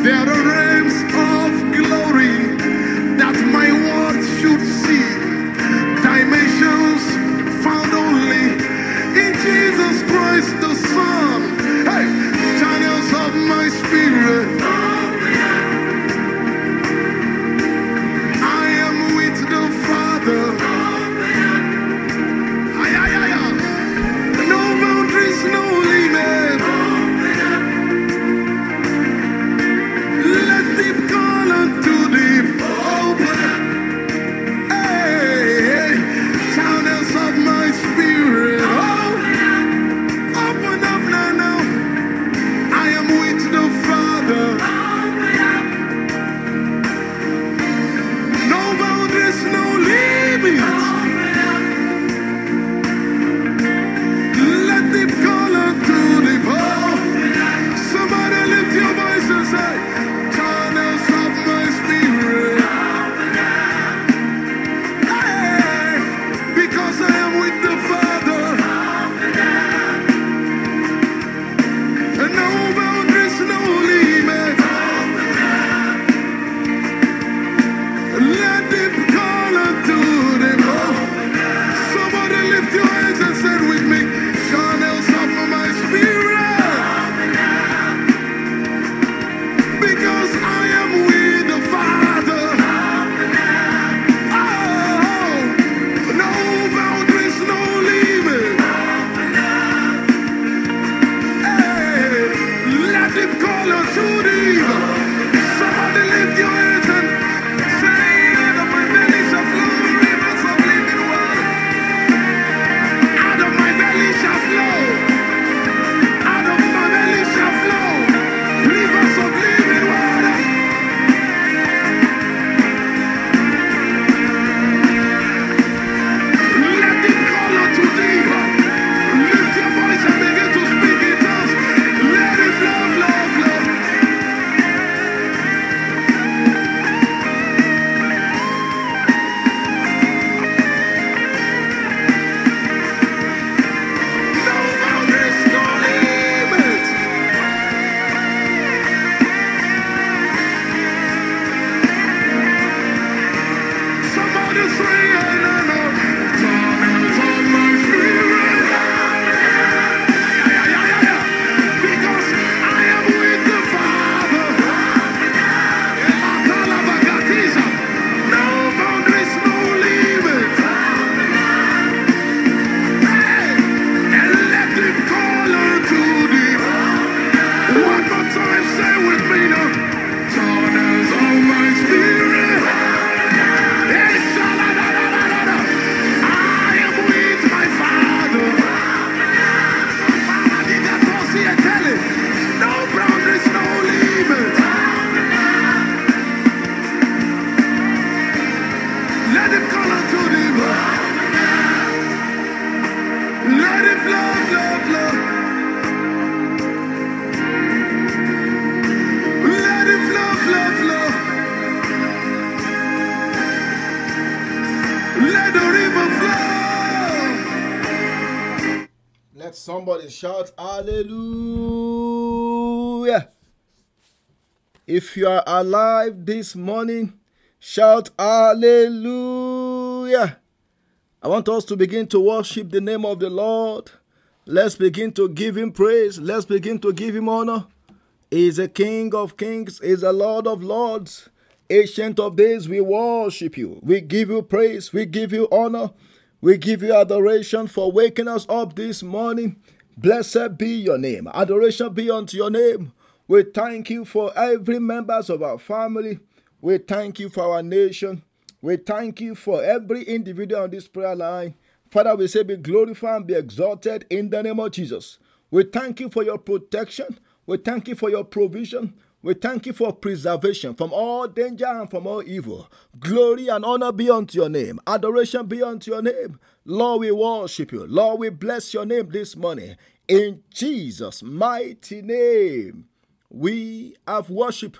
They are Let somebody shout hallelujah. If you are alive this morning, shout hallelujah. I want us to begin to worship the name of the Lord. Let's begin to give him praise. Let's begin to give him honor. He is a King of kings, He is a Lord of lords. Ancient of days, we worship you. We give you praise. We give you honor. We give you adoration for waking us up this morning. Blessed be your name. Adoration be unto your name. We thank you for every members of our family. We thank you for our nation. We thank you for every individual on this prayer line. Father, we say be glorified and be exalted in the name of Jesus. We thank you for your protection. We thank you for your provision. We thank you for preservation from all danger and from all evil. Glory and honor be unto your name. Adoration be unto your name. Lord, we worship you. Lord, we bless your name this morning. In Jesus' mighty name, we have worship.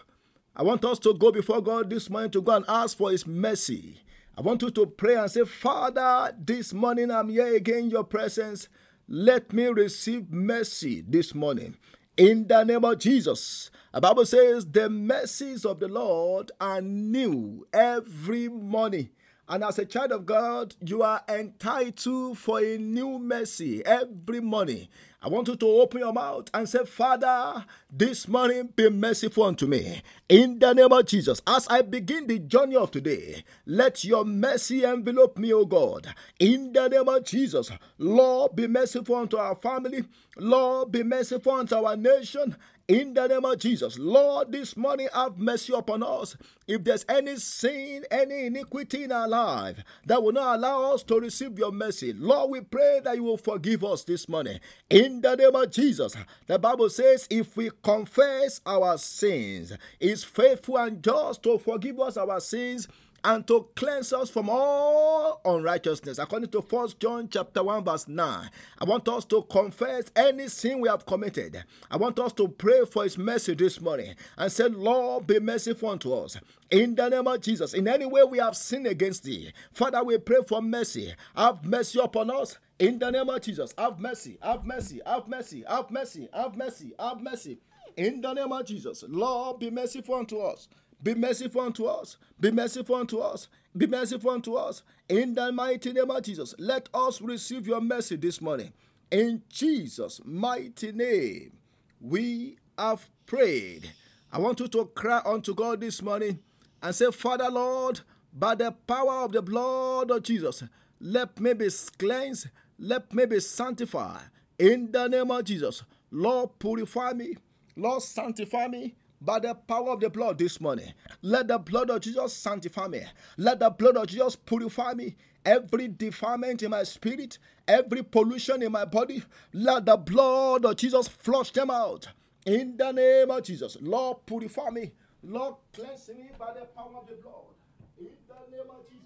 I want us to go before God this morning to go and ask for his mercy. I want you to pray and say, Father, this morning I'm here again in your presence. Let me receive mercy this morning. In the name of Jesus. The Bible says, The mercies of the Lord are new every morning. And as a child of God, you are entitled for a new mercy every morning. I want you to open your mouth and say, Father, this morning be merciful unto me. In the name of Jesus, as I begin the journey of today, let your mercy envelop me, O God. In the name of Jesus, Lord, be merciful unto our family. Lord, be merciful unto our nation. In the name of Jesus, Lord, this morning have mercy upon us. If there's any sin, any iniquity in our life that will not allow us to receive your mercy, Lord, we pray that you will forgive us this morning. In the name of Jesus, the Bible says, if we confess our sins, is faithful and just to forgive us our sins and to cleanse us from all unrighteousness. According to 1 John chapter 1 verse 9. I want us to confess any sin we have committed. I want us to pray for his mercy this morning and say, Lord, be merciful unto us. In the name of Jesus, in any way we have sinned against thee, Father, we pray for mercy. Have mercy upon us. In the name of Jesus, have mercy, have mercy, have mercy, have mercy, have mercy, have mercy. In the name of Jesus, Lord, be merciful unto us. Be merciful unto us. Be merciful unto us. Be merciful unto us. In the mighty name of Jesus, let us receive your mercy this morning. In Jesus' mighty name, we have prayed. I want you to cry unto God this morning and say, Father, Lord, by the power of the blood of Jesus, let me be cleansed, let me be sanctified. In the name of Jesus, Lord, purify me, Lord, sanctify me, by the power of the blood this morning. Let the blood of Jesus sanctify me. Let the blood of Jesus purify me. Every defilement in my spirit, every pollution in my body, let the blood of Jesus flush them out. In the name of Jesus, Lord, purify me. Lord, cleanse me by the power of the blood. In the name of Jesus.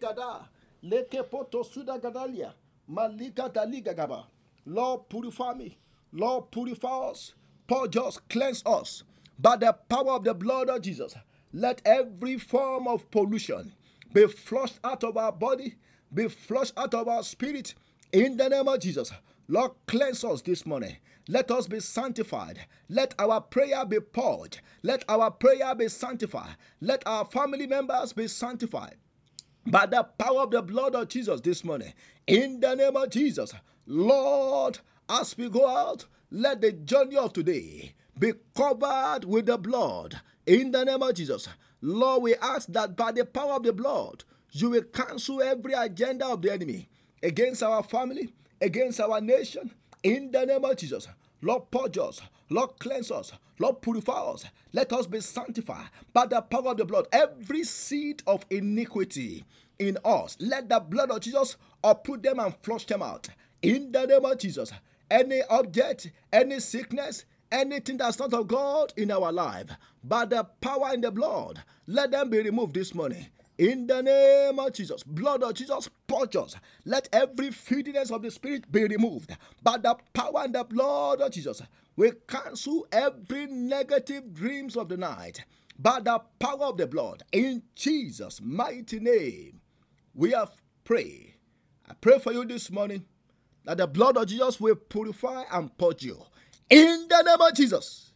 Gada. Leke. Lord, purify me. Lord, purify us. Purge us, cleanse us by the power of the blood of Jesus. Let every form of pollution be flushed out of our body, be flushed out of our spirit in the name of Jesus. Lord, cleanse us this morning. Let us be sanctified. Let our prayer be purged. Let our prayer be sanctified. Let our family members be sanctified by the power of the blood of Jesus this morning. In the name of Jesus, Lord, as we go out, let the journey of today be covered with the blood. In the name of Jesus, Lord, we ask that by the power of the blood, you will cancel every agenda of the enemy against our family, against our nation. In the name of Jesus, Lord, purge us, Lord, cleanse us, Lord, purify us. Let us be sanctified by the power of the blood. Every seed of iniquity in us, let the blood of Jesus uproot them and flush them out. In the name of Jesus, any object, any sickness, anything that's not of God in our life, by the power in the blood, let them be removed this morning. In the name of Jesus, blood of Jesus, purge us. Let every filthiness of the spirit be removed. By the power and the blood of Jesus, we cancel every negative dreams of the night. By the power of the blood, in Jesus' mighty name, we have prayed. I pray for you this morning that the blood of Jesus will purify and purge you. In the name of Jesus,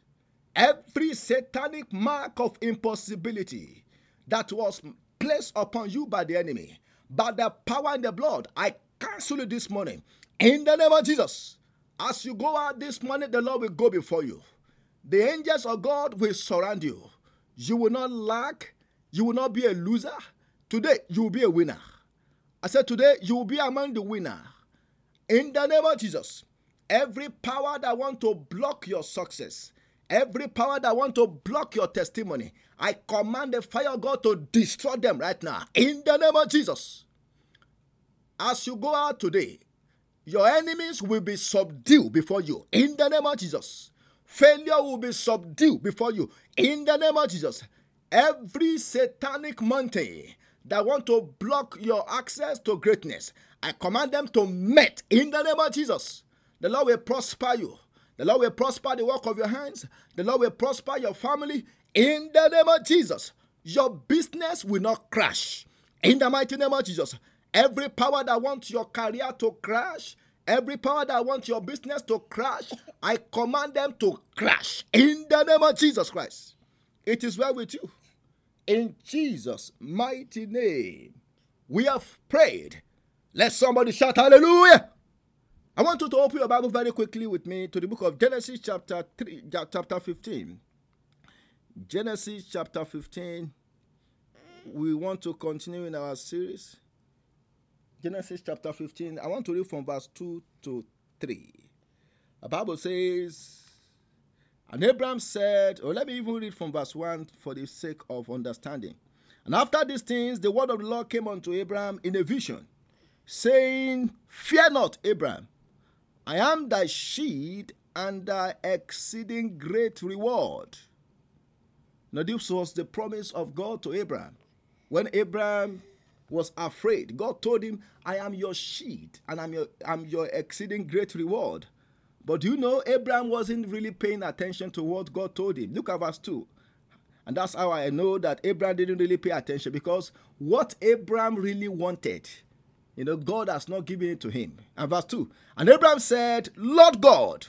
every satanic mark of impossibility that was placed upon you by the enemy, by the power and the blood, I cancel it this morning. In the name of Jesus, as you go out this morning, the Lord will go before you. The angels of God will surround you. You will not lack. You will not be a loser. Today, you will be a winner. I said, Today, you will be among the winner. In the name of Jesus, every power that want to block your success, every power that want to block your testimony, I command the fire of God to destroy them right now. In the name of Jesus. As you go out today, your enemies will be subdued before you. In the name of Jesus. Failure will be subdued before you. In the name of Jesus. Every satanic mountain that want to block your access to greatness, I command them to met in the name of Jesus. The Lord will prosper you. The Lord will prosper the work of your hands. The Lord will prosper your family in the name of Jesus. Your business will not crash. In the mighty name of Jesus. Every power that wants your career to crash, Every power that wants your business to crash, I command them to crash in the name of Jesus Christ. It is well with you. In Jesus' mighty name, we have prayed. Let somebody shout hallelujah. I want you to open your Bible very quickly with me to the book of Genesis, chapter 3, chapter 15. Genesis chapter 15. We want to continue in our series. Genesis chapter 15. I want to read from verse 2 to 3. The Bible says, And Abraham said, or let me even read from verse 1 for the sake of understanding. And after these things, the word of the Lord came unto Abraham in a vision, saying, Fear not, Abraham, I am thy shield and thy exceeding great reward. Now, this was the promise of God to Abraham. When Abraham was afraid, God told him, I am your shield and I'm your, I'm your exceeding great reward. But you know, Abraham wasn't really paying attention to what God told him. Look at verse 2. And that's how I know that Abraham didn't really pay attention because what Abraham really wanted, you know, God has not given it to him. And verse 2 And Abraham said, Lord God,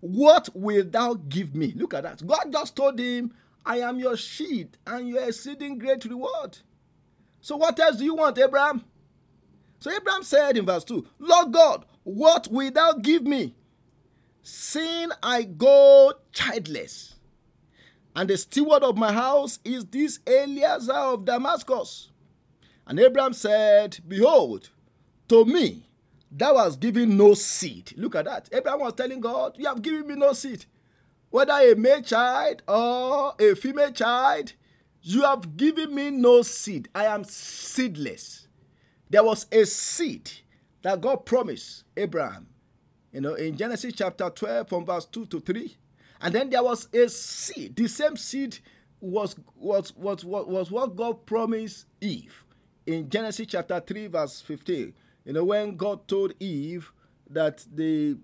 what wilt thou give me? Look at that. God just told him, I am your shield and your exceeding great reward. So, what else do you want, Abraham? So, Abraham said in verse 2 Lord God, what will thou give me? Seeing I go childless, and the steward of my house is this Eliezer of Damascus. And Abraham said, Behold, to me thou hast given no seed. Look at that. Abraham was telling God, You have given me no seed whether a male child or a female child, you have given me no seed. I am seedless. There was a seed that God promised Abraham, you know, in Genesis chapter 12, from verse 2 to 3. And then there was a seed. The same seed was, was, was, was, was what God promised Eve in Genesis chapter 3, verse 15. You know, when God told Eve that the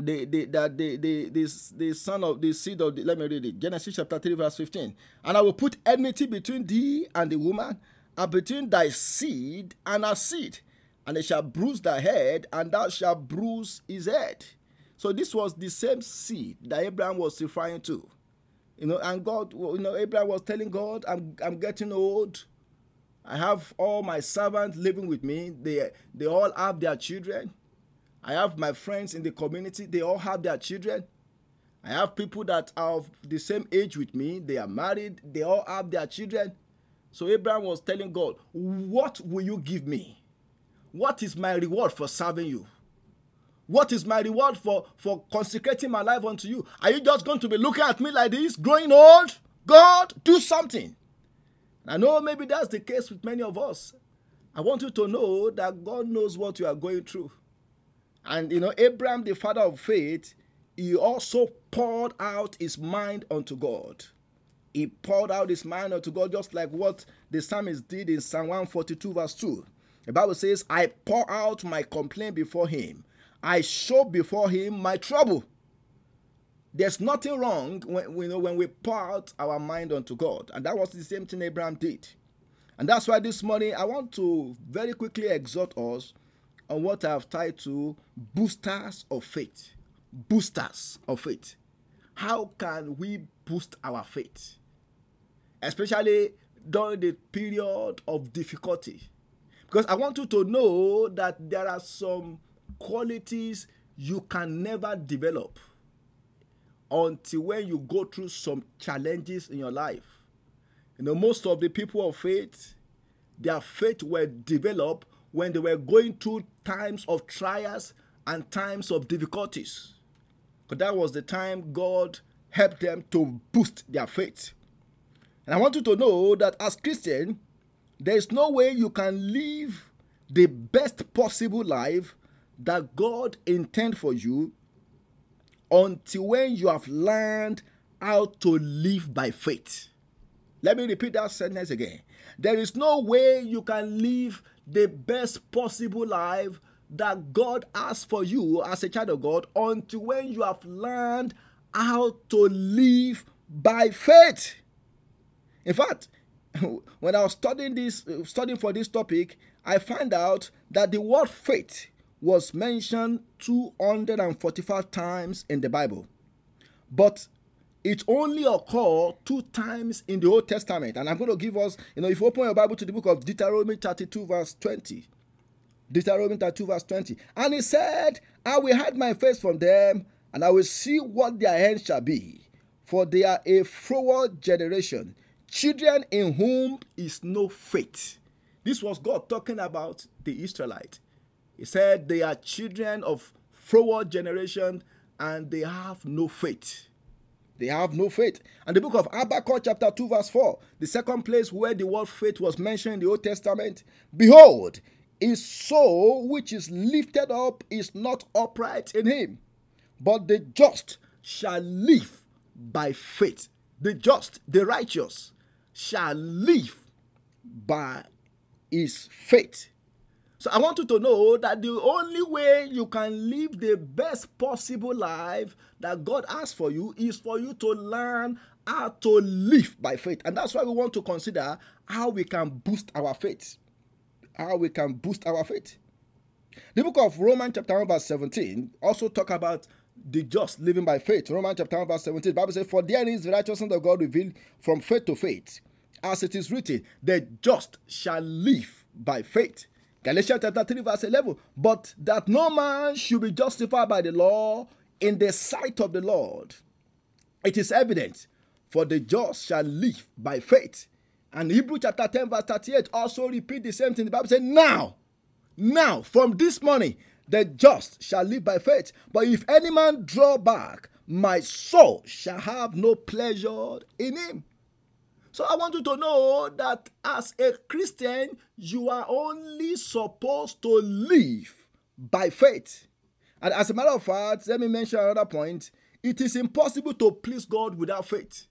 the, the, that the, the, the, the son of the seed of the, let me read it Genesis chapter 3, verse 15. And I will put enmity between thee and the woman, and between thy seed and her seed, and it shall bruise thy head, and thou shalt bruise his head. So this was the same seed that Abraham was referring to. You know, and God, you know, Abraham was telling God, I'm, I'm getting old. I have all my servants living with me. They, they all have their children. I have my friends in the community, they all have their children. I have people that are of the same age with me, they are married, they all have their children. So Abraham was telling God, What will you give me? What is my reward for serving you? What is my reward for, for consecrating my life unto you? Are you just going to be looking at me like this, growing old? God, do something. I know maybe that's the case with many of us. I want you to know that God knows what you are going through. And you know, Abraham, the father of faith, he also poured out his mind unto God. He poured out his mind unto God, just like what the psalmist did in Psalm 142, verse 2. The Bible says, I pour out my complaint before him, I show before him my trouble. There's nothing wrong when, you know, when we pour out our mind unto God. And that was the same thing Abraham did. And that's why this morning I want to very quickly exhort us on what I've titled Boosters of Faith. Boosters of Faith. How can we boost our faith? Especially during the period of difficulty. Because I want you to know that there are some qualities you can never develop until when you go through some challenges in your life. You know, most of the people of faith, their faith were developed when they were going through times of trials and times of difficulties. Because that was the time God helped them to boost their faith. And I want you to know that as Christian, there is no way you can live the best possible life that God intends for you until when you have learned how to live by faith. Let me repeat that sentence again. There is no way you can live the best possible life that God has for you as a child of God until when you have learned how to live by faith. In fact, when I was studying this, studying for this topic, I found out that the word faith was mentioned 245 times in the Bible, but it only occurred two times in the Old Testament. And I'm going to give us, you know, if you open your Bible to the book of Deuteronomy 32, verse 20. Deuteronomy 32, verse 20. And he said, I will hide my face from them, and I will see what their end shall be. For they are a froward generation, children in whom is no faith. This was God talking about the Israelite. He said they are children of froward generation and they have no faith. They have no faith. And the book of Habakkuk, chapter 2, verse 4, the second place where the word faith was mentioned in the Old Testament. Behold, his soul which is lifted up is not upright in him, but the just shall live by faith. The just, the righteous, shall live by his faith. So I want you to know that the only way you can live the best possible life that God has for you is for you to learn how to live by faith. And that's why we want to consider how we can boost our faith. How we can boost our faith. The book of Romans chapter 1 verse 17 also talk about the just living by faith. Romans chapter 1 verse 17, the Bible says, For there is the righteousness of God revealed from faith to faith. As it is written, the just shall live by faith. Galatians chapter 3, verse 11. But that no man should be justified by the law in the sight of the Lord. It is evident, for the just shall live by faith. And Hebrew chapter 10, verse 38 also repeat the same thing. The Bible says, Now, now, from this morning, the just shall live by faith. But if any man draw back, my soul shall have no pleasure in him. So I want you to know that as a Christian, you are only supposed to live by faith. And as a matter of fact, let me mention another point. It is impossible to please God without faith.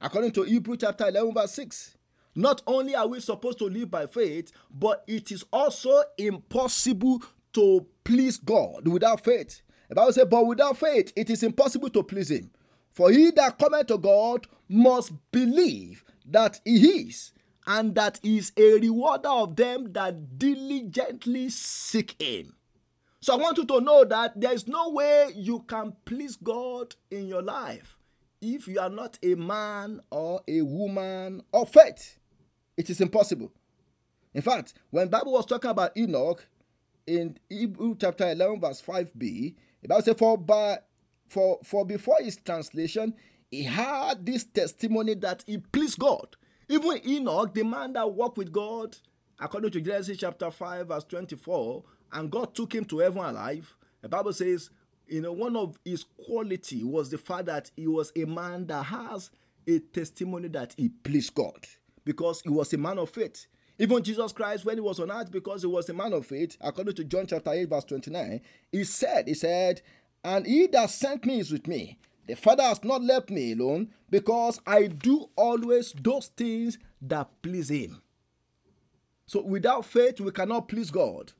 According to Hebrew chapter 11, verse 6. Not only are we supposed to live by faith, but it is also impossible to please God without faith. The Bible says, But without faith, it is impossible to please Him. For he that cometh to God must believe that he is, and that he is a rewarder of them that diligently seek him. So I want you to know that there is no way you can please God in your life if you are not a man or a woman of faith. It is impossible. In fact, when Bible was talking about Enoch in Hebrew chapter 11 verse 5b, the Bible said, For by for, for before his translation, he had this testimony that he pleased God. Even Enoch, the man that walked with God, according to Genesis chapter 5, verse 24, and God took him to heaven alive. The Bible says, you know, one of his quality was the fact that he was a man that has a testimony that he pleased God because he was a man of faith. Even Jesus Christ, when he was on earth, because he was a man of faith, according to John chapter 8, verse 29, he said, He said, and he that sent me is with me. The Father has not left me alone because I do always those things that please him. So without faith, we cannot please God.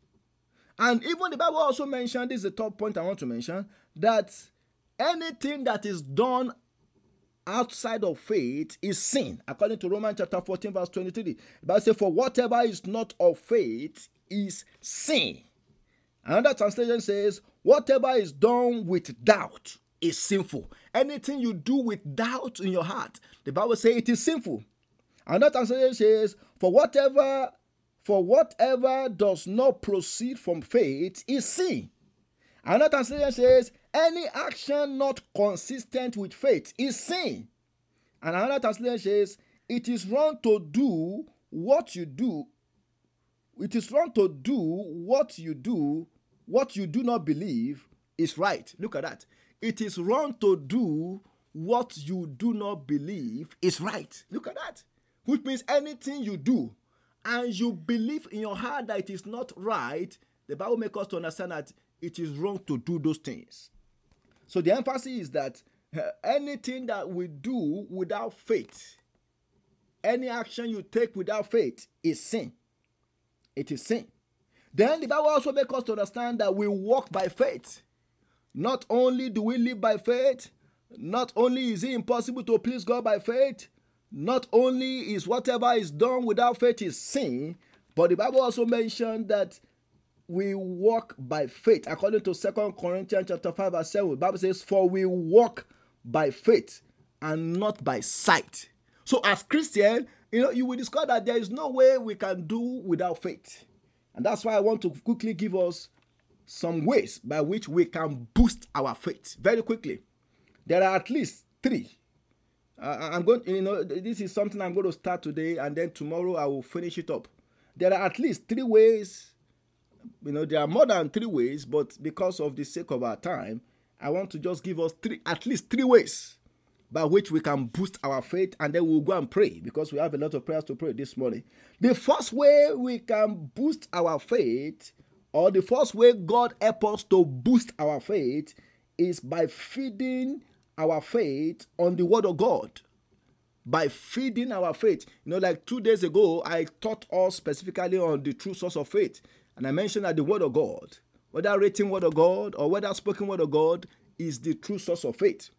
And even the Bible also mentioned, this is the top point I want to mention, that anything that is done outside of faith is sin. According to Romans chapter 14, verse 23. The Bible says, For whatever is not of faith is sin. Another translation says, Whatever is done with doubt is sinful. Anything you do with doubt in your heart, the Bible says it is sinful. Another translation says, For whatever for whatever does not proceed from faith is sin. Another translation says, Any action not consistent with faith is sin. And another translation says, It is wrong to do what you do. It is wrong to do what you do what you do not believe is right. Look at that. It is wrong to do what you do not believe is right. Look at that. Which means anything you do and you believe in your heart that it is not right, the Bible makes us to understand that it is wrong to do those things. So the emphasis is that uh, anything that we do without faith, any action you take without faith is sin. It is sin. Then the Bible also makes us to understand that we walk by faith. Not only do we live by faith, not only is it impossible to please God by faith, not only is whatever is done without faith is sin, but the Bible also mentioned that we walk by faith. According to Second Corinthians chapter 5, verse 7, the Bible says, For we walk by faith and not by sight. So as Christian, you know, you will discover that there is no way we can do without faith. And that's why I want to quickly give us some ways by which we can boost our faith very quickly. There are at least three. Uh, I'm going, you know, this is something I'm going to start today, and then tomorrow I will finish it up. There are at least three ways. You know, there are more than three ways, but because of the sake of our time, I want to just give us three, at least three ways by which we can boost our faith, and then we'll go and pray because we have a lot of prayers to pray this morning. The first way we can boost our faith, or the first way God helps us to boost our faith, is by feeding our faith on the Word of God. By feeding our faith. You know, like two days ago, I taught us specifically on the true source of faith. And I mentioned that the Word of God, whether written Word of God or whether spoken Word of God, is the true source of faith.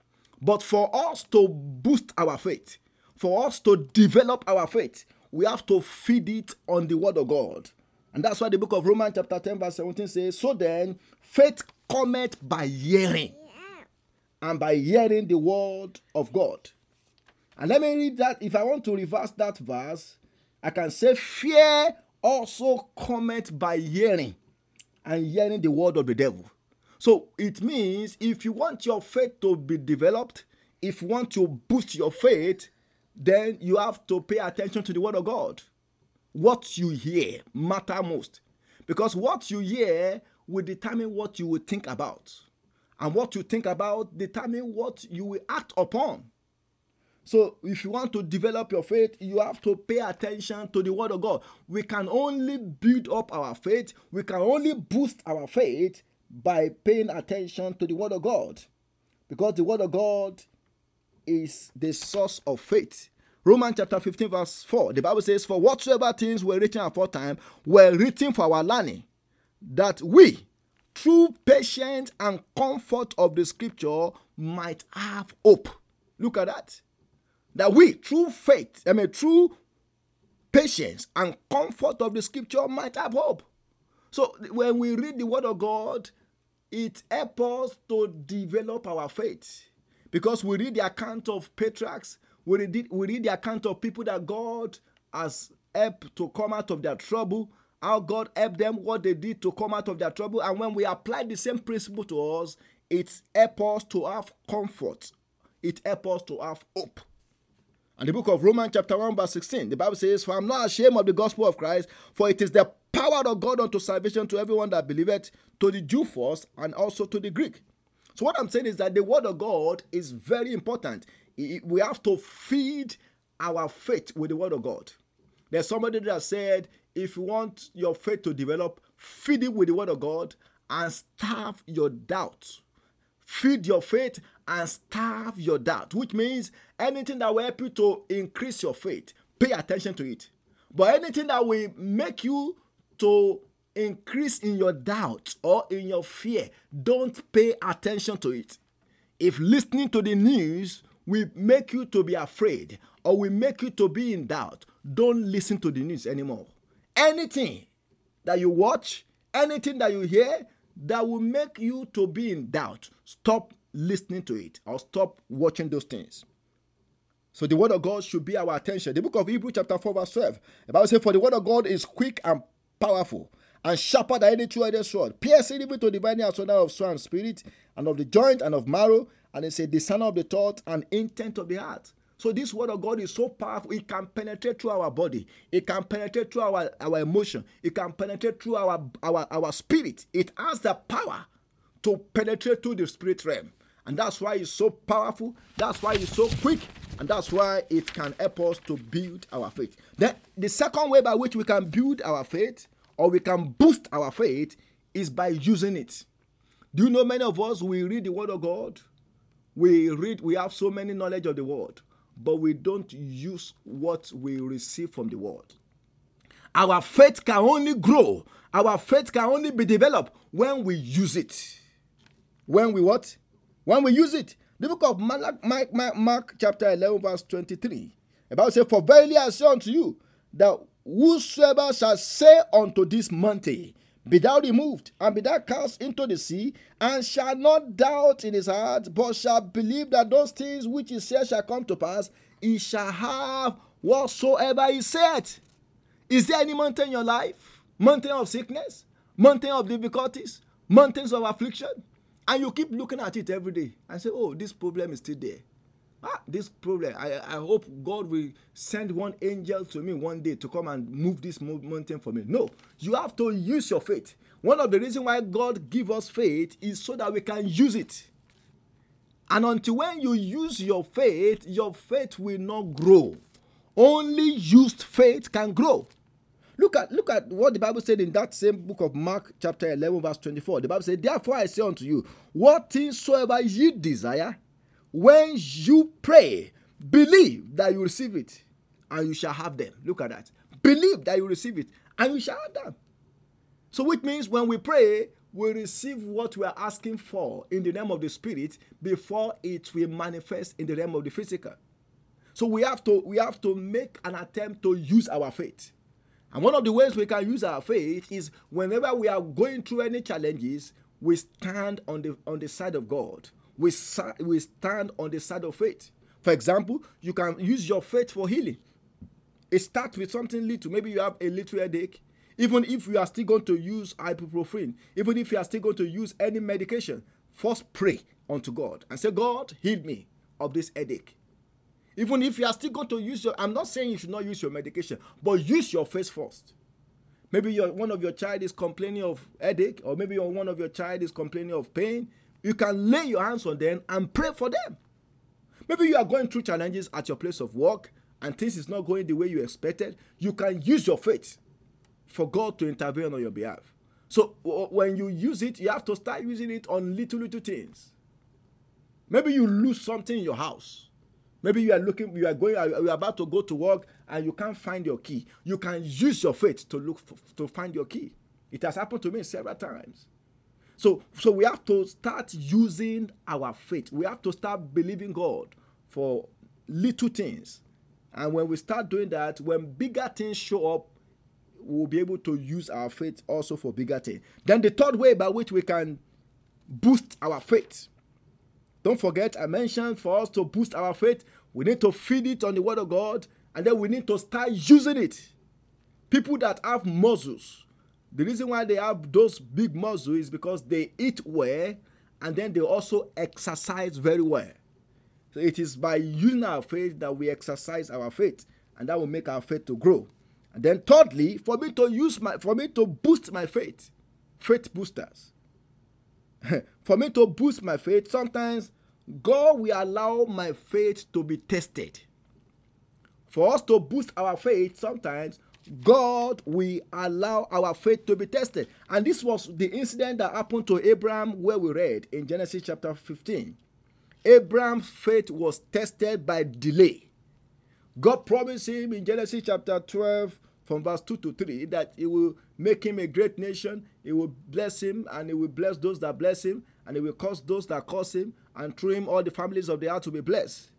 But for us to boost our faith, for us to develop our faith, we have to feed it on the Word of God. And that's why the book of Romans, chapter 10, verse 17 says, So then, faith cometh by hearing, and by hearing the word of God. And let me read that. If I want to reverse that verse, I can say, Fear also cometh by hearing, and hearing the word of the devil. So it means if you want your faith to be developed, if you want to boost your faith, then you have to pay attention to the word of God. What you hear matter most. Because what you hear will determine what you will think about. And what you think about determine what you will act upon. So if you want to develop your faith, you have to pay attention to the word of God. We can only build up our faith, we can only boost our faith by paying attention to the Word of God. Because the Word of God is the source of faith. Romans chapter 15, verse 4, the Bible says, For whatsoever things were written aforetime were written for our learning, that we, through patience and comfort of the scripture, might have hope. Look at that. That we, through faith, I mean, through patience and comfort of the scripture, might have hope. So when we read the word of God, it helps us to develop our faith because we read the account of patriarchs, we read, we read the account of people that God has helped to come out of their trouble, how God helped them, what they did to come out of their trouble. And when we apply the same principle to us, it helps us to have comfort, it helps us to have hope. And the book of Romans, chapter 1, verse 16, the Bible says, For I'm not ashamed of the gospel of Christ, for it is the power of God unto salvation to everyone that believeth, to the Jew first, and also to the Greek. So, what I'm saying is that the word of God is very important. We have to feed our faith with the word of God. There's somebody that said, if you want your faith to develop, feed it with the word of God and starve your doubts. Feed your faith and starve your doubt, which means anything that will help you to increase your faith, pay attention to it. But anything that will make you to increase in your doubt or in your fear, don't pay attention to it. If listening to the news will make you to be afraid or will make you to be in doubt, don't listen to the news anymore. Anything that you watch, anything that you hear that will make you to be in doubt, stop listening to it or stop watching those things. So the word of God should be our attention. The book of Hebrews, chapter 4, verse 12. The Bible says, For the word of God is quick and powerful, and sharper than any two-edged sword, piercing even to the dividing asunder of soul and spirit, and of the joint and of marrow, and it's a discerner of the thought and intent of the heart. So this word of God is so powerful, it can penetrate through our body, it can penetrate through our, our emotion, it can penetrate through our, our, our spirit. It has the power to penetrate through the spirit realm. And that's why it's so powerful. That's why it's so quick. And that's why it can help us to build our faith. Then the second way by which we can build our faith or we can boost our faith is by using it. Do you know many of us we read the word of God? We read, we have so many knowledge of the word, but we don't use what we receive from the word. Our faith can only grow, our faith can only be developed when we use it. When we what? When we use it. The book of Mark, Mark, Mark, Mark chapter 11, verse 23. The Bible says, For verily I say unto you, that whosoever shall say unto this mountain, Be thou removed, and be thou cast into the sea, and shall not doubt in his heart, but shall believe that those things which he said shall come to pass, he shall have whatsoever he said. Is there any mountain in your life? Mountain of sickness? Mountain of difficulties? Mountains of affliction? And you keep looking at it every day and say, oh, this problem is still there. Ah, this problem, I, I hope God will send one angel to me one day to come and move this mountain for me. No, you have to use your faith. One of the reasons why God give us faith is so that we can use it. And until when you use your faith, your faith will not grow. Only used faith can grow. Look at look at what the Bible said in that same book of Mark, chapter 11, verse 24. The Bible said, Therefore I say unto you, what things soever ye desire, when you pray, believe that you receive it, and you shall have them. Look at that. Believe that you receive it, and you shall have them. So, which means when we pray, we receive what we are asking for in the name of the Spirit before it will manifest in the realm of the physical. So we have to we have to make an attempt to use our faith. And one of the ways we can use our faith is whenever we are going through any challenges, we stand on the on the side of God. We, we stand on the side of faith. For example, you can use your faith for healing. It starts with something little. Maybe you have a little headache. Even if you are still going to use ibuprofen, even if you are still going to use any medication, first pray unto God and say, God, heal me of this headache. Even if you are still going to use your, I'm not saying you should not use your medication, but use your faith first. Maybe one of your child is complaining of headache, or maybe one of your child is complaining of pain. You can lay your hands on them and pray for them. Maybe you are going through challenges at your place of work and things is not going the way you expected. You can use your faith for God to intervene on your behalf. So when you use it, you have to start using it on little, little things. Maybe you lose something in your house. Maybe you are looking, you are going, uh, you are about to go to work and you can't find your key. You can use your faith to look for, to find your key. It has happened to me several times. So, so we have to start using our faith. We have to start believing God for little things. And when we start doing that, when bigger things show up, we'll be able to use our faith also for bigger things. Then the third way by which we can boost our faith don't forget, I mentioned for us to boost our faith, we need to feed it on the Word of God and then we need to start using it. People that have muscles, the reason why they have those big muscles is because they eat well and then they also exercise very well. So it is by using our faith that we exercise our faith and that will make our faith to grow. And then thirdly, for me to use my for me to boost my faith, faith boosters. for me to boost my faith, sometimes God will allow my faith to be tested. For us to boost our faith, sometimes God will allow our faith to be tested. And this was the incident that happened to Abraham, where we read in Genesis chapter 15. Abraham's faith was tested by delay. God promised him in Genesis chapter 12, from verse 2 to 3 that he will make him a great nation, he will bless him, and he will bless those that bless him, and he will curse those that curse him, and through him all the families of the earth will be blessed.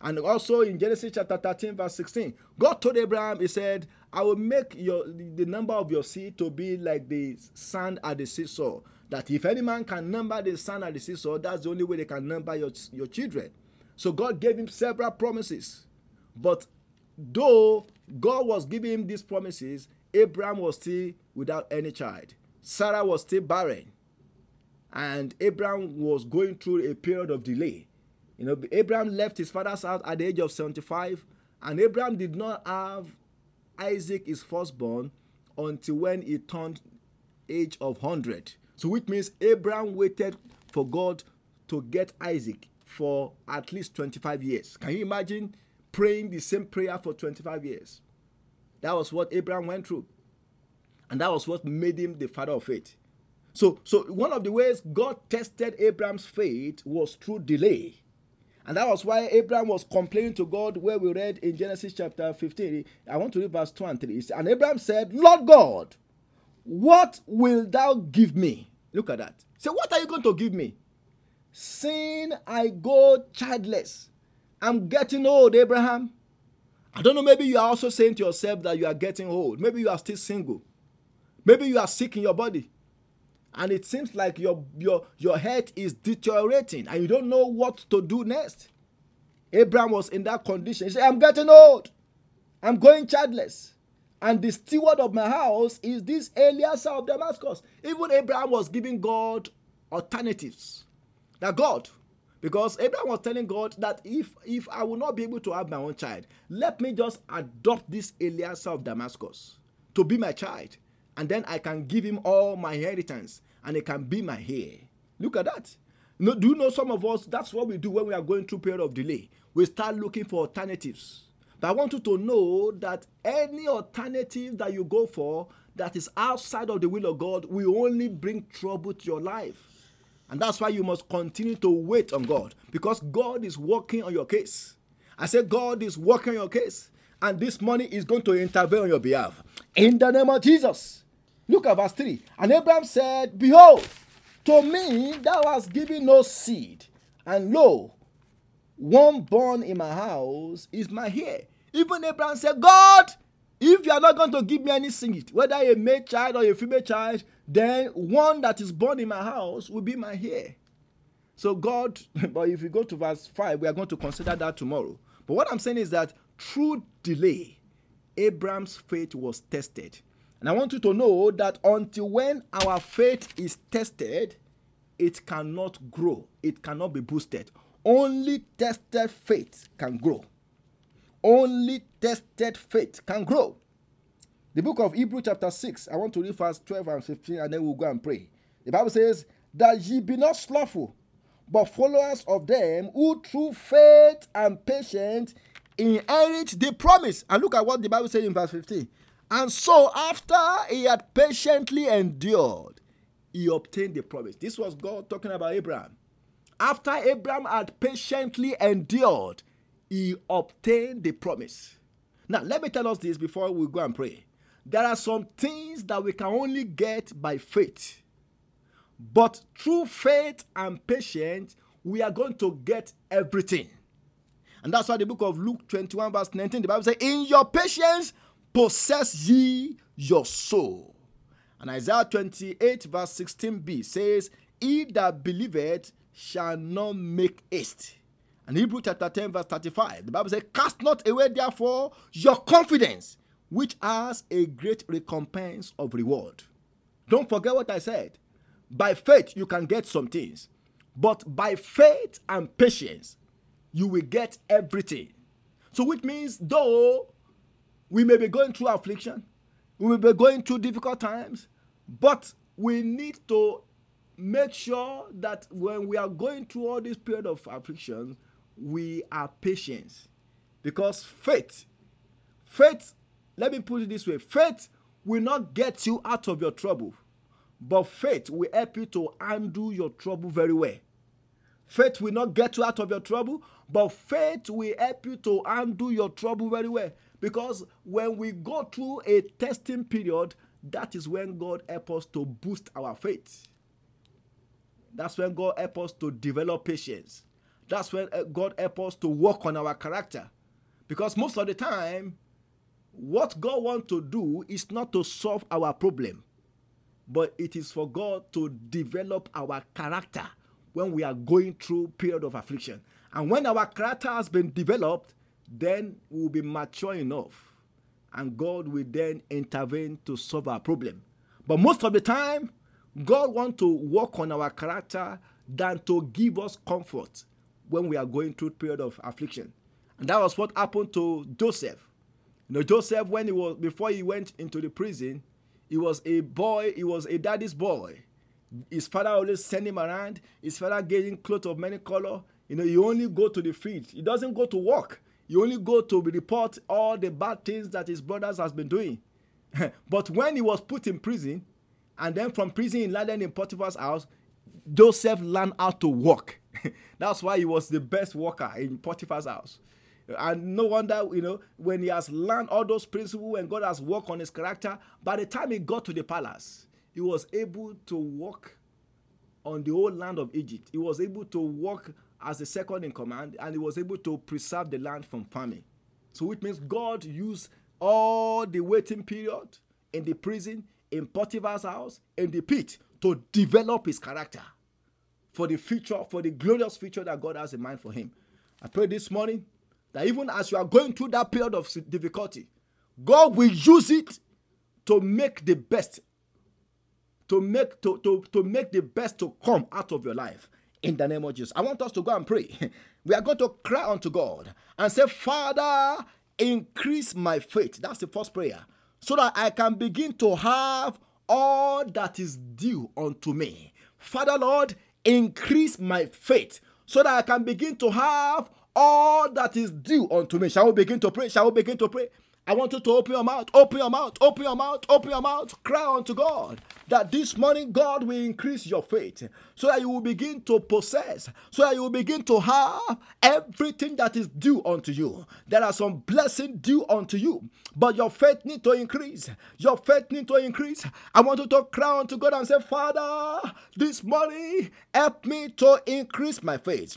And also in Genesis chapter 13, verse 16, God told Abraham, He said, I will make your the number of your seed to be like the sand at the seashore. That if any man can number the sand at the seashore, that's the only way they can number your, your children. So God gave him several promises. But though God was giving him these promises, Abraham was still without any child. Sarah was still barren. And Abraham was going through a period of delay. You know, Abraham left his father's house at the age of 75, and Abraham did not have Isaac, his firstborn, until when he turned age of 100. So which means Abraham waited for God to get Isaac for at least 25 years. Can you imagine praying the same prayer for 25 years. That was what Abraham went through. And that was what made him the father of faith. So, so one of the ways God tested Abraham's faith was through delay. And that was why Abraham was complaining to God, where we read in Genesis chapter 15. I want to read verse 2 and 3. And Abraham said, Lord God, what will thou give me? Look at that. Say, what are you going to give me? Seeing I go childless I'm getting old, Abraham. I don't know, maybe you are also saying to yourself that you are getting old. Maybe you are still single. Maybe you are sick in your body and it seems like your your your health is deteriorating and you don't know what to do next. Abraham was in that condition. He said, I'm getting old. I'm going childless. And the steward of my house is this Eliezer of Damascus. Even Abraham was giving God alternatives. That God, because Abraham was telling God that if if I will not be able to have my own child, let me just adopt this Eliezer of Damascus to be my child, and then I can give him all my inheritance, and it can be my heir. Look at that. No, do you know some of us? That's what we do when we are going through period of delay. We start looking for alternatives. But I want you to know that any alternative that you go for that is outside of the will of God will only bring trouble to your life. And that's why you must continue to wait on God because God is working on your case. I said, God is working on your case, and this money is going to intervene on your behalf. In the name of Jesus. Look at verse 3. And Abraham said, Behold, to me thou hast given no seed, and lo, one born in my house is my heir. Even Abraham said, God, if you are not going to give me any seed, whether a male child or a female child, then one that is born in my house will be my heir. So God, but if you go to verse 5, we are going to consider that tomorrow. But what I'm saying is that through delay, Abraham's faith was tested. And I want you to know that until when our faith is tested, it cannot grow, it cannot be boosted. Only tested faith can grow. Only tested faith can grow. The book of Hebrew, chapter 6, I want to read verse 12 and 15, and then we'll go and pray. The Bible says, That ye be not slothful, but followers of them who through faith and patience inherit the promise. And look at what the Bible says in verse 15. And so, after he had patiently endured, he obtained the promise. This was God talking about Abraham. After Abraham had patiently endured, he obtained the promise. Now, let me tell us this before we go and pray. There are some things that we can only get by faith. But through faith and patience, we are going to get everything. And that's why the book of Luke 21, verse 19, the Bible says, In your patience, possess ye your soul. And Isaiah 28, verse 16b says, He that believeth shall not make haste. And Hebrew chapter 10, verse 35, the Bible says, Cast not away therefore your confidence, which has a great recompense of reward. Don't forget what I said. By faith, you can get some things, but by faith and patience, you will get everything. So, which means, though we may be going through affliction, we may be going through difficult times, but we need to make sure that when we are going through all this period of affliction, we are patient. Because faith, faith, let me put it this way faith will not get you out of your trouble, but faith will help you to undo your trouble very well. Faith will not get you out of your trouble, but faith will help you to undo your trouble very well. Because when we go through a testing period, that is when God help us to boost our faith. That's when God help us to develop patience. That's when uh, God help us to work on our character. Because most of the time, what God wants to do is not to solve our problem, but it is for God to develop our character when we are going through period of affliction. And when our character has been developed, then we will be mature enough and God will then intervene to solve our problem. But most of the time, God wants to work on our character than to give us comfort when we are going through period of affliction. And that was what happened to Joseph. You know, Joseph, when he was before he went into the prison, he was a boy, he was a daddy's boy. His father always sent him around. His father gave him clothes of many color. You know, he only go to the field. He doesn't go to work. You only go to report all the bad things that his brothers has been doing. but when he was put in prison, and then from prison he landed in Potiphar's house, Joseph learned how to work. That's why he was the best worker in Potiphar's house. And no wonder, you know, when he has learned all those principles and God has worked on his character, by the time he got to the palace, he was able to walk on the whole land of Egypt. He was able to work as the second in command and he was able to preserve the land from famine. So, which means God used all the waiting period in the prison, in Potiphar's house, in the pit, to develop his character for the future, for the glorious future that God has in mind for him. I pray this morning that even as you are going through that period of difficulty, God will use it to make the best, to make to, to, to make the best to come out of your life in the name of Jesus. I want us to go and pray. We are going to cry unto God and say, Father, increase my faith. That's the first prayer. So that I can begin to have all that is due unto me. Father, Lord, increase my faith so that I can begin to have all that is due unto me. Shall we begin to pray? Shall we begin to pray? I want you to open your mouth, open your mouth, open your mouth, open your mouth, cry unto God that this morning God will increase your faith so that you will begin to possess, so that you will begin to have everything that is due unto you. There are some blessings due unto you, but your faith need to increase. Your faith need to increase. I want you to cry unto God and say, Father, this morning help me to increase my faith.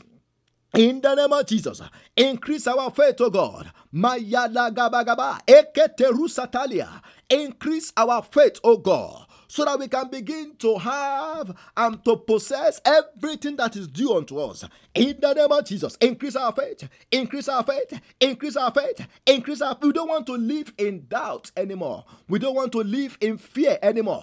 In the name of Jesus, increase our faith, O God. Mayada gaba gaba, eketerusatalia. Increase our faith, O God so that we can begin to have and to possess everything that is due unto us. In the name of Jesus, increase our faith, increase our faith, increase our faith, increase our. faith. We don't want to live in doubt anymore. We don't want to live in fear anymore.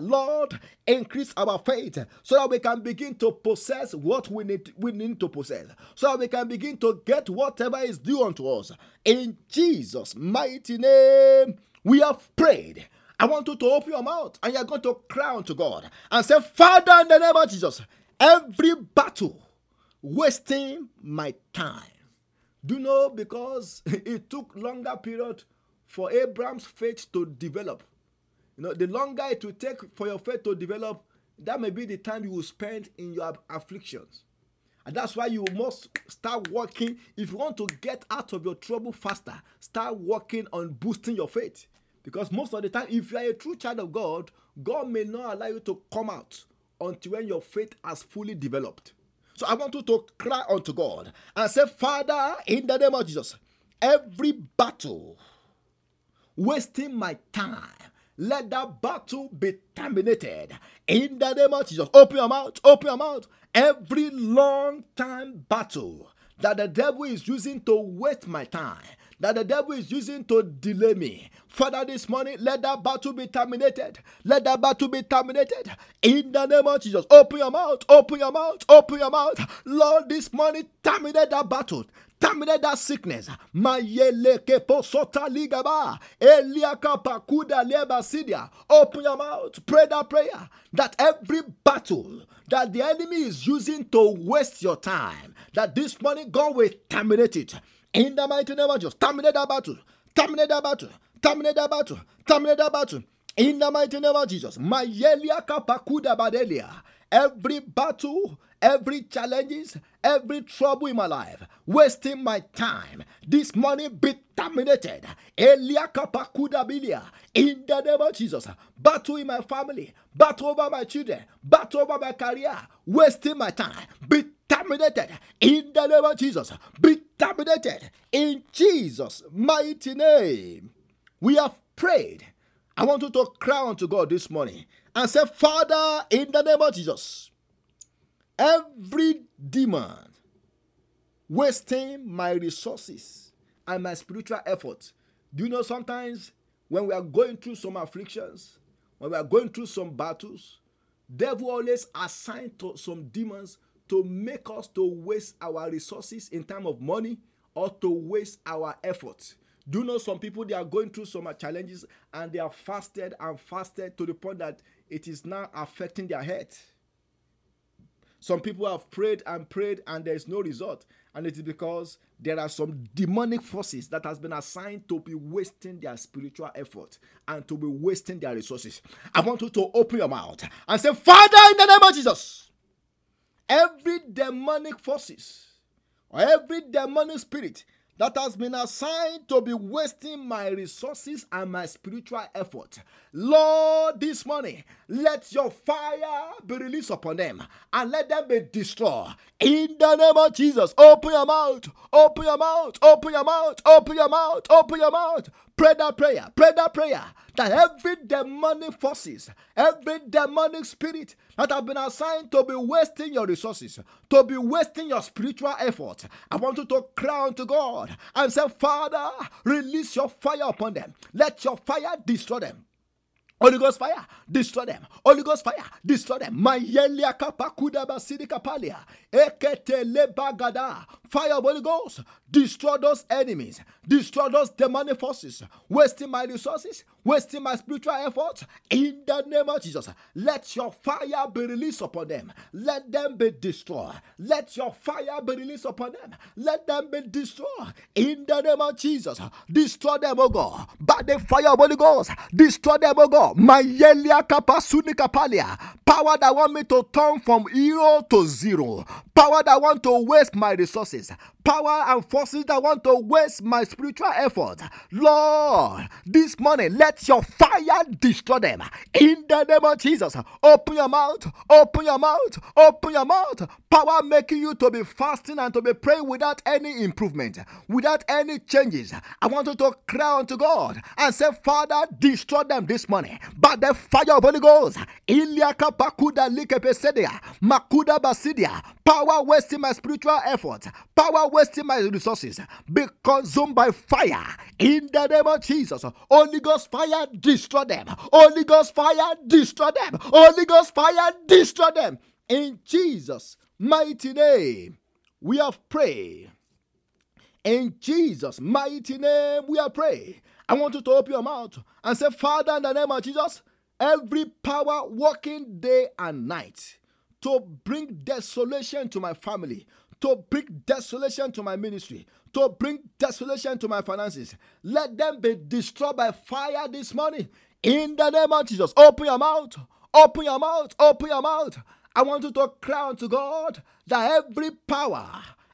Lord, increase our faith so that we can begin to possess what we need, we need to possess, so that we can begin to get whatever is due unto us. In Jesus' mighty name, we have prayed. I want you to open your mouth and you're going to cry unto God and say, Father, in the name of Jesus, every battle wasting my time. Do you know because it took longer period for Abraham's faith to develop. You know, the longer it will take for your faith to develop, that may be the time you will spend in your afflictions. And that's why you must start working. If you want to get out of your trouble faster, start working on boosting your faith. Because most of the time, if you are a true child of God, God may not allow you to come out until when your faith has fully developed. So I want you to cry unto God and say, Father, in the name of Jesus, every battle wasting my time, let that battle be terminated. In the name of Jesus, open your mouth, open your mouth. Every long time battle that the devil is using to waste my time, that the devil is using to delay me. Father, this morning, let that battle be terminated. Let that battle be terminated. In the name of Jesus, open your mouth, open your mouth, open your mouth. Lord, this morning, terminate that battle. Terminate that sickness. Mayeleke posota ligaba. Eliaka pakuda lebasidia. Open your mouth. Pray that prayer. That every battle that the enemy is using to waste your time, that this morning God will terminate it. In the mighty name of Jesus, terminate that battle. Terminate that battle. Terminate that battle. Terminate that battle. In the mighty name of Jesus. Mayelia kapakuda badelia. Every battle, every challenges, every trouble in my life, wasting my time. This money be terminated. Elia kapakuda bilia. In the name of Jesus. Battle in my family, battle over my children, battle over my career, wasting my time. Be terminated in the name of Jesus. Be terminated in Jesus' mighty name. We have prayed. I want you to cry unto God this morning and say, Father, in the name of Jesus, every demon wasting my resources and my spiritual effort. Do you know sometimes when we are going through some afflictions, when we are going through some battles, devil always assign to some demons to make us to waste our resources in time of money or to waste our efforts. Do you know some people they are going through some challenges and they are fasted and fasted to the point that it is now affecting their health. Some people have prayed and prayed and there is no result. And it is because there are some demonic forces that has been assigned to be wasting their spiritual effort and to be wasting their resources. I want you to open your mouth and say, Father, in the name of Jesus, every demonic forces or every demonic spirit that has been assigned to be wasting my resources and my spiritual effort. Lord, this morning, let your fire be released upon them and let them be destroyed. In the name of Jesus, open your mouth, open your mouth, open your mouth, open your mouth, open your mouth. Pray that prayer. Pray that prayer. That every demonic forces, every demonic spirit that have been assigned to be wasting your resources, to be wasting your spiritual effort, I want you to cry to God and say, Father, release your fire upon them. Let your fire destroy them. Holy Ghost fire, destroy them. Holy Ghost fire, destroy them. Mayelia kapakuda basidi kapalia. Ekete lebagada. Fire of Holy Ghost, destroy those enemies, destroy those demonic forces, wasting my resources, wasting my spiritual efforts. In the name of Jesus, let your fire be released upon them. Let them be destroyed. Let your fire be released upon them. Let them be destroyed. In the name of Jesus, destroy them, O God. By the fire of Holy Ghost, destroy them, O God. Kapalia. Power that want me to turn from hero to zero. Power that want to waste my resources power and forces that want to waste my spiritual effort. Lord, this morning, let your fire destroy them. In the name of Jesus, open your mouth, open your mouth, open your mouth. Power making you to be fasting and to be praying without any improvement, without any changes. I want you to cry unto God and say, Father, destroy them this morning by the fire of Holy Ghost. Iliaka pakuda likepesedia, makuda basidia. Power wasting my spiritual effort. Power wasting my resources. Be consumed by fire. In the name of Jesus. Holy Ghost fire, destroy them. Holy Ghost fire, destroy them. Holy Ghost fire, destroy them. In Jesus' mighty name, we have prayed. In Jesus' mighty name, we have prayed. I want you to open your mouth and say, Father, in the name of Jesus, every power working day and night to bring desolation to my family, to bring desolation to my ministry, to bring desolation to my finances. Let them be destroyed by fire this morning. In the name of Jesus, open your mouth, open your mouth, open your mouth. I want you to cry unto God that every power,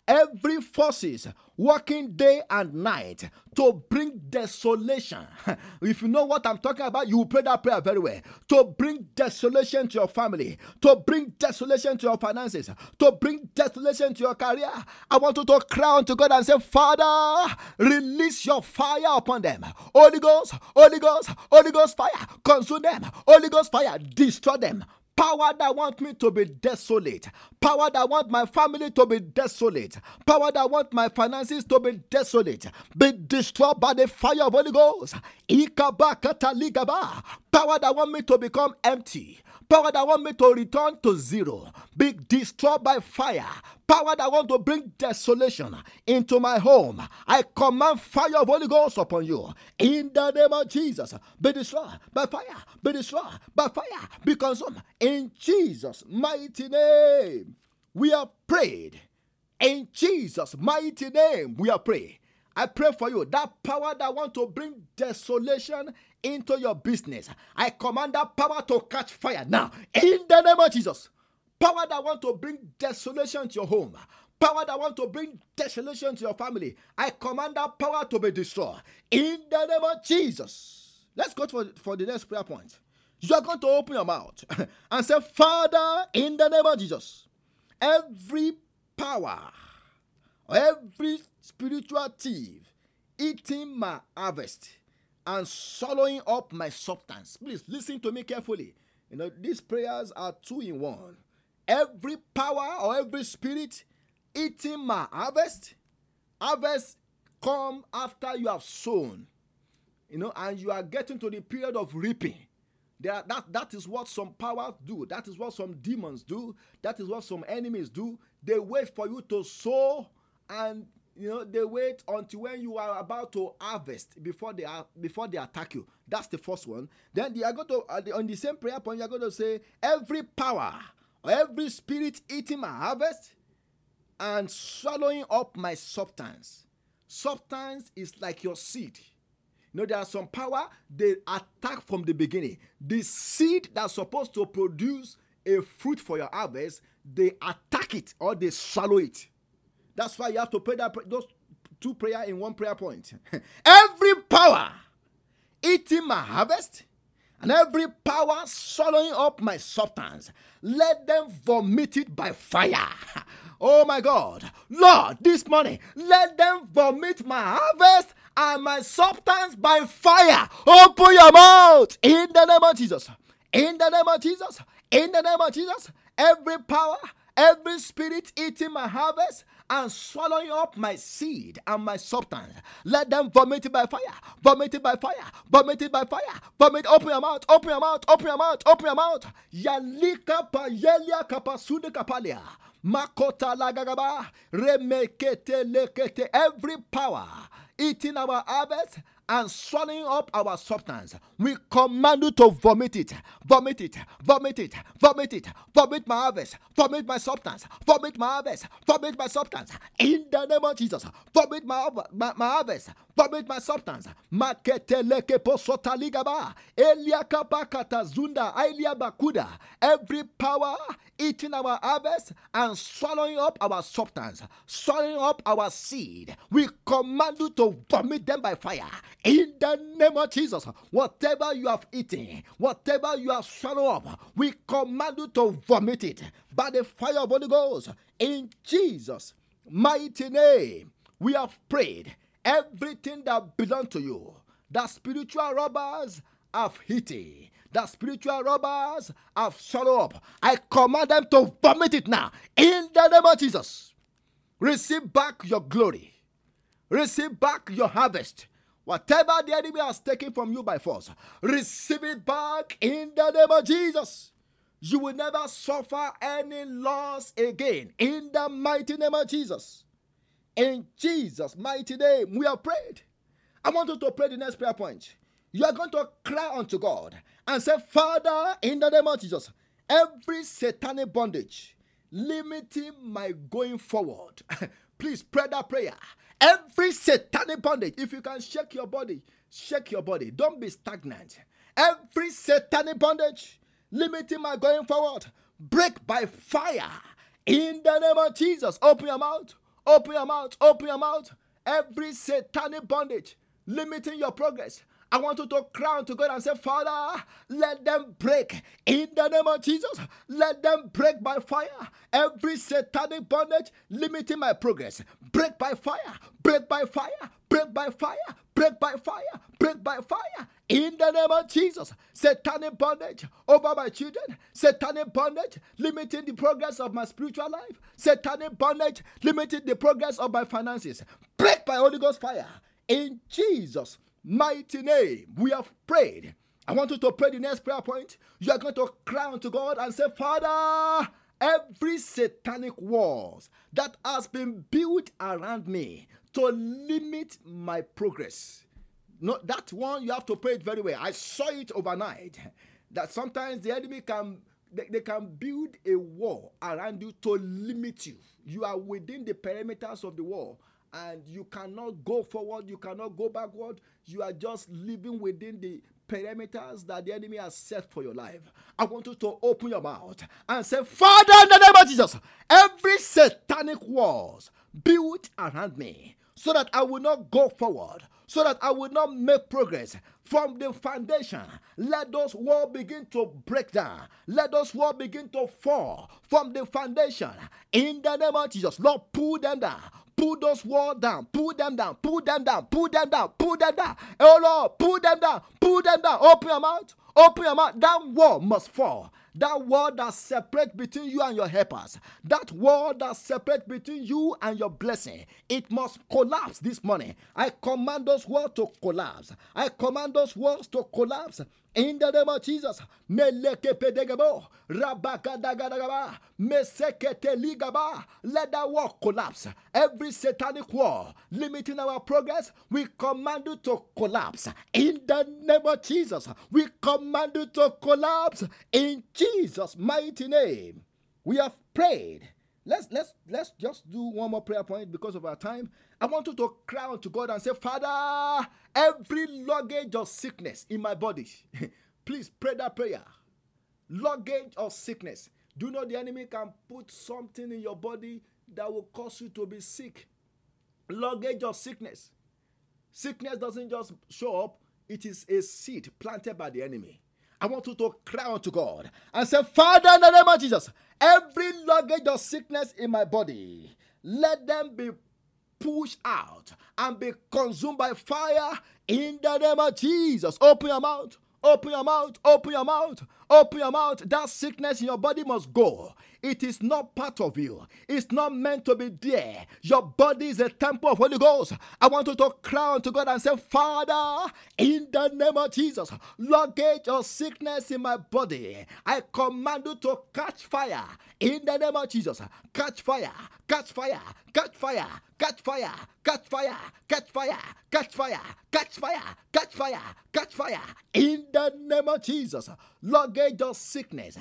every forces working day and night to bring desolation. If you know what I'm talking about, you will pray that prayer very well. To bring desolation to your family, to bring desolation to your finances, to bring desolation to your career. I want you to cry unto God and say, Father, release your fire upon them. Holy Ghost, Holy Ghost, Holy Ghost fire, consume them. Holy Ghost fire, destroy them. Power that want me to be desolate. Power that want my family to be desolate. Power that want my finances to be desolate. Be destroyed by the fire of Holy Ghost. Power that want me to become empty. Power that want me to return to zero. Be destroyed by fire. Power that want to bring desolation into my home. I command fire of Holy Ghost upon you. In the name of Jesus. Be destroyed by fire. Be destroyed by fire. Be consumed. In Jesus' mighty name. We have prayed. In Jesus' mighty name. We have prayed. I pray for you that power that want to bring desolation into your business. I command that power to catch fire now in the name of Jesus. Power that want to bring desolation to your home. Power that want to bring desolation to your family. I command that power to be destroyed in the name of Jesus. Let's go for, for the next prayer point. You are going to open your mouth and say, Father, in the name of Jesus, every power, every spiritual thief eating my harvest and swallowing up my substance. Please listen to me carefully. You know, these prayers are two in one. Every power or every spirit eating my harvest, harvest come after you have sown. You know, and you are getting to the period of reaping. That, that is what some powers do. That is what some demons do. That is what some enemies do. They wait for you to sow and you know they wait until when you are about to harvest before they are before they attack you. That's the first one. Then they are going to uh, on the same prayer point you are going to say every power or every spirit eating my harvest and swallowing up my substance. Substance is like your seed. You know there are some power they attack from the beginning. The seed that's supposed to produce a fruit for your harvest they attack it or they swallow it that's why you have to pray that those two prayer in one prayer point. every power eating my harvest and every power swallowing up my substance, let them vomit it by fire. Oh my God, Lord, this morning, let them vomit my harvest and my substance by fire. Open your mouth in the name of Jesus. In the name of Jesus. In the name of Jesus. Every power, every spirit eating my harvest, and swallowing up my seed and my substance. Let them vomit it by fire, vomit it by fire, vomit it by fire, vomit. Open your mouth, open your mouth, open your mouth, open your mouth. Yalika pa yelia kapasude kapalia. Makota lagagaba, remekete lekete. Every power eating our harvest and swallowing up our substance. We command you to vomit it, vomit it, vomit it, vomit it, vomit my harvest, vomit my substance, vomit my harvest, vomit my substance. In the name of Jesus, vomit my, my, my harvest, vomit my substance. Maketeleke posotaligaba, eliakapakata zunda, ailia bakuda. Every power eating our harvest and swallowing up our substance, swallowing up our seed. We command you to vomit them by fire. In the name of Jesus, whatever you have eaten, whatever you have swallowed up, we command you to vomit it by the fire of Holy Ghost. In Jesus' mighty name, we have prayed. Everything that belongs to you, that spiritual robbers have eaten, that spiritual robbers have swallowed up. I command them to vomit it now in the name of Jesus. Receive back your glory, receive back your harvest. Whatever the enemy has taken from you by force, receive it back in the name of Jesus. You will never suffer any loss again in the mighty name of Jesus. In Jesus' mighty name, we have prayed. I want you to pray the next prayer point. You are going to cry unto God and say, Father, in the name of Jesus, every satanic bondage limiting my going forward, please pray that prayer. Every satanic bondage, if you can shake your body, shake your body. Don't be stagnant. Every satanic bondage limiting my going forward, break by fire. In the name of Jesus, open your mouth, open your mouth, open your mouth. Every satanic bondage limiting your progress, I want you to cry to God and say, Father, let them break in the name of Jesus. Let them break by fire. Every satanic bondage limiting my progress, break by fire, break by fire, break by fire, break by fire, break by fire. In the name of Jesus, satanic bondage over my children, satanic bondage limiting the progress of my spiritual life, satanic bondage limiting the progress of my finances, break by Holy Ghost fire. In Jesus' mighty name, we have prayed. I want you to pray the next prayer point. You are going to cry unto God and say, Father, every satanic walls that has been built around me to limit my progress. No, that one you have to pray it very well. I saw it overnight that sometimes the enemy can they, they can build a wall around you to limit you. You are within the perimeters of the wall and you cannot go forward, you cannot go backward. You are just living within the parameters that the enemy has set for your life. I want you to open your mouth and say, Father, in the name of Jesus, every satanic walls built around me so that I will not go forward, so that I will not make progress from the foundation. Let those walls begin to break down. Let those walls begin to fall from the foundation. In the name of Jesus, Lord, pull them down Pull those walls down. Pull them down. Pull them down. Pull them down. Pull them down. Oh Lord, pull them down. Pull them down. Open your mouth. Open your mouth. That wall must fall. That wall that separates between you and your helpers. That wall that separates between you and your blessing. It must collapse this morning. I command those walls to collapse. I command those walls to collapse in the name of Jesus, meleke pedegabo, rabakadagadagaba, mesekete ligaba. Let that wall collapse. Every satanic wall limiting our progress, we command you to collapse. In the name of Jesus, we command you to collapse. In Jesus' mighty name, we have prayed. Let's let's let's just do one more prayer point because of our time. I want you to cry out to God and say, Father, every luggage of sickness in my body, please pray that prayer. Luggage of sickness. Do you know the enemy can put something in your body that will cause you to be sick? Luggage of sickness. Sickness doesn't just show up, it is a seed planted by the enemy. I want you to cry out to God and say, Father, in the name of Jesus, every luggage of sickness in my body, let them be pushed out and be consumed by fire in the name of Jesus. Open your mouth. Open your mouth, open your mouth, open your mouth. That sickness in your body must go. It is not part of you. It's not meant to be there. Your body is a temple of Holy Ghost. I want you to cry to God and say, Father, in the name of Jesus, luggage your sickness in my body. I command you to catch fire. In the name of Jesus, catch fire, catch fire, catch fire, catch fire, catch fire, catch fire, catch fire, catch fire, catch fire, catch fire. In the name of Jesus, luggage of sickness,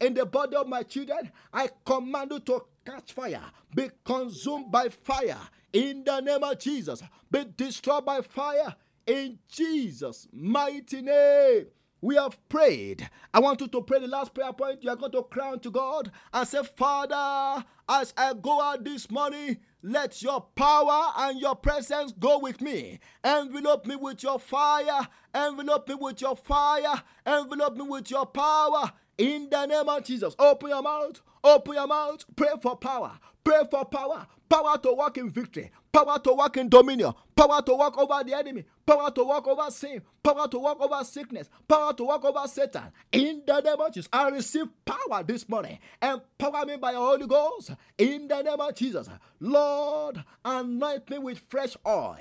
in the body of my children, I command you to catch fire, be consumed by fire. In the name of Jesus, be destroyed by fire. In Jesus' mighty name. We have prayed. I want you to pray the last prayer point. You are going to cry to God and say, Father, as I go out this morning, let your power and your presence go with me. Envelope me with your fire. Envelope me with your fire. Envelope me with your power. In the name of Jesus, open your mouth. Open your mouth. Pray for power. Pray for power. Power to walk in victory power to walk in dominion, power to walk over the enemy, power to walk over sin, power to walk over sickness, power to walk over Satan. In the name of Jesus, I receive power this morning. Empower me by your Holy Ghost. In the name of Jesus, Lord, anoint me with fresh oil.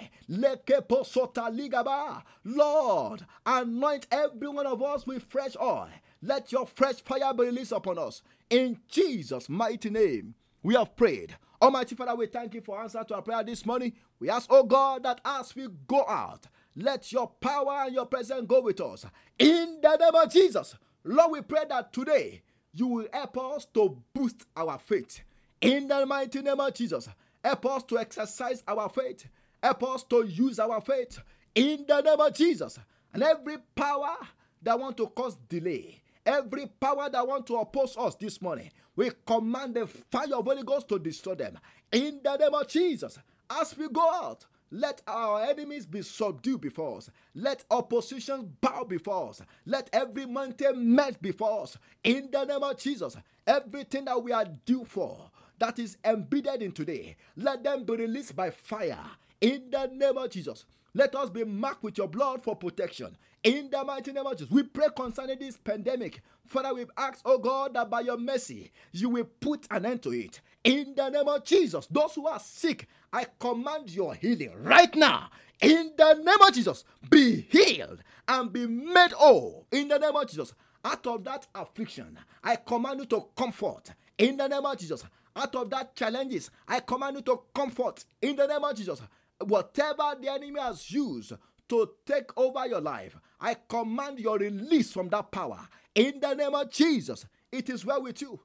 Lord, anoint every one of us with fresh oil. Let your fresh fire be released upon us. In Jesus' mighty name, we have prayed. Almighty Father, we thank you for answer to our prayer this morning. We ask, oh God, that as we go out, let your power and your presence go with us. In the name of Jesus, Lord, we pray that today you will help us to boost our faith. In the mighty name of Jesus, help us to exercise our faith. Help us to use our faith. In the name of Jesus, and every power that want to cause delay, every power that want to oppose us this morning, we command the fire of Holy Ghost to destroy them. In the name of Jesus, as we go out, let our enemies be subdued before us. Let opposition bow before us. Let every mountain melt before us. In the name of Jesus, everything that we are due for that is embedded in today, let them be released by fire. In the name of Jesus, let us be marked with your blood for protection. In the mighty name of Jesus, we pray concerning this pandemic. Father, we ask, oh God, that by your mercy, you will put an end to it. In the name of Jesus, those who are sick, I command your healing right now. In the name of Jesus, be healed and be made whole. In the name of Jesus, out of that affliction, I command you to comfort. In the name of Jesus, out of that challenges, I command you to comfort. In the name of Jesus, whatever the enemy has used to take over your life, I command your release from that power. In the name of Jesus, it is well with you.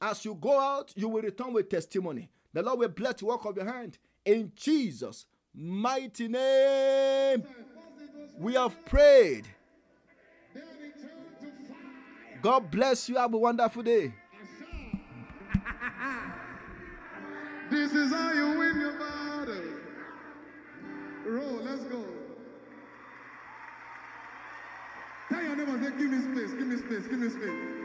As you go out, you will return with testimony. The Lord will bless the work of your hand. In Jesus' mighty name, we have prayed. God bless you. Have a wonderful day. this is how you win your battle. Roll, let's go. Tell your neighbor, say, give me space, give me space, give me space.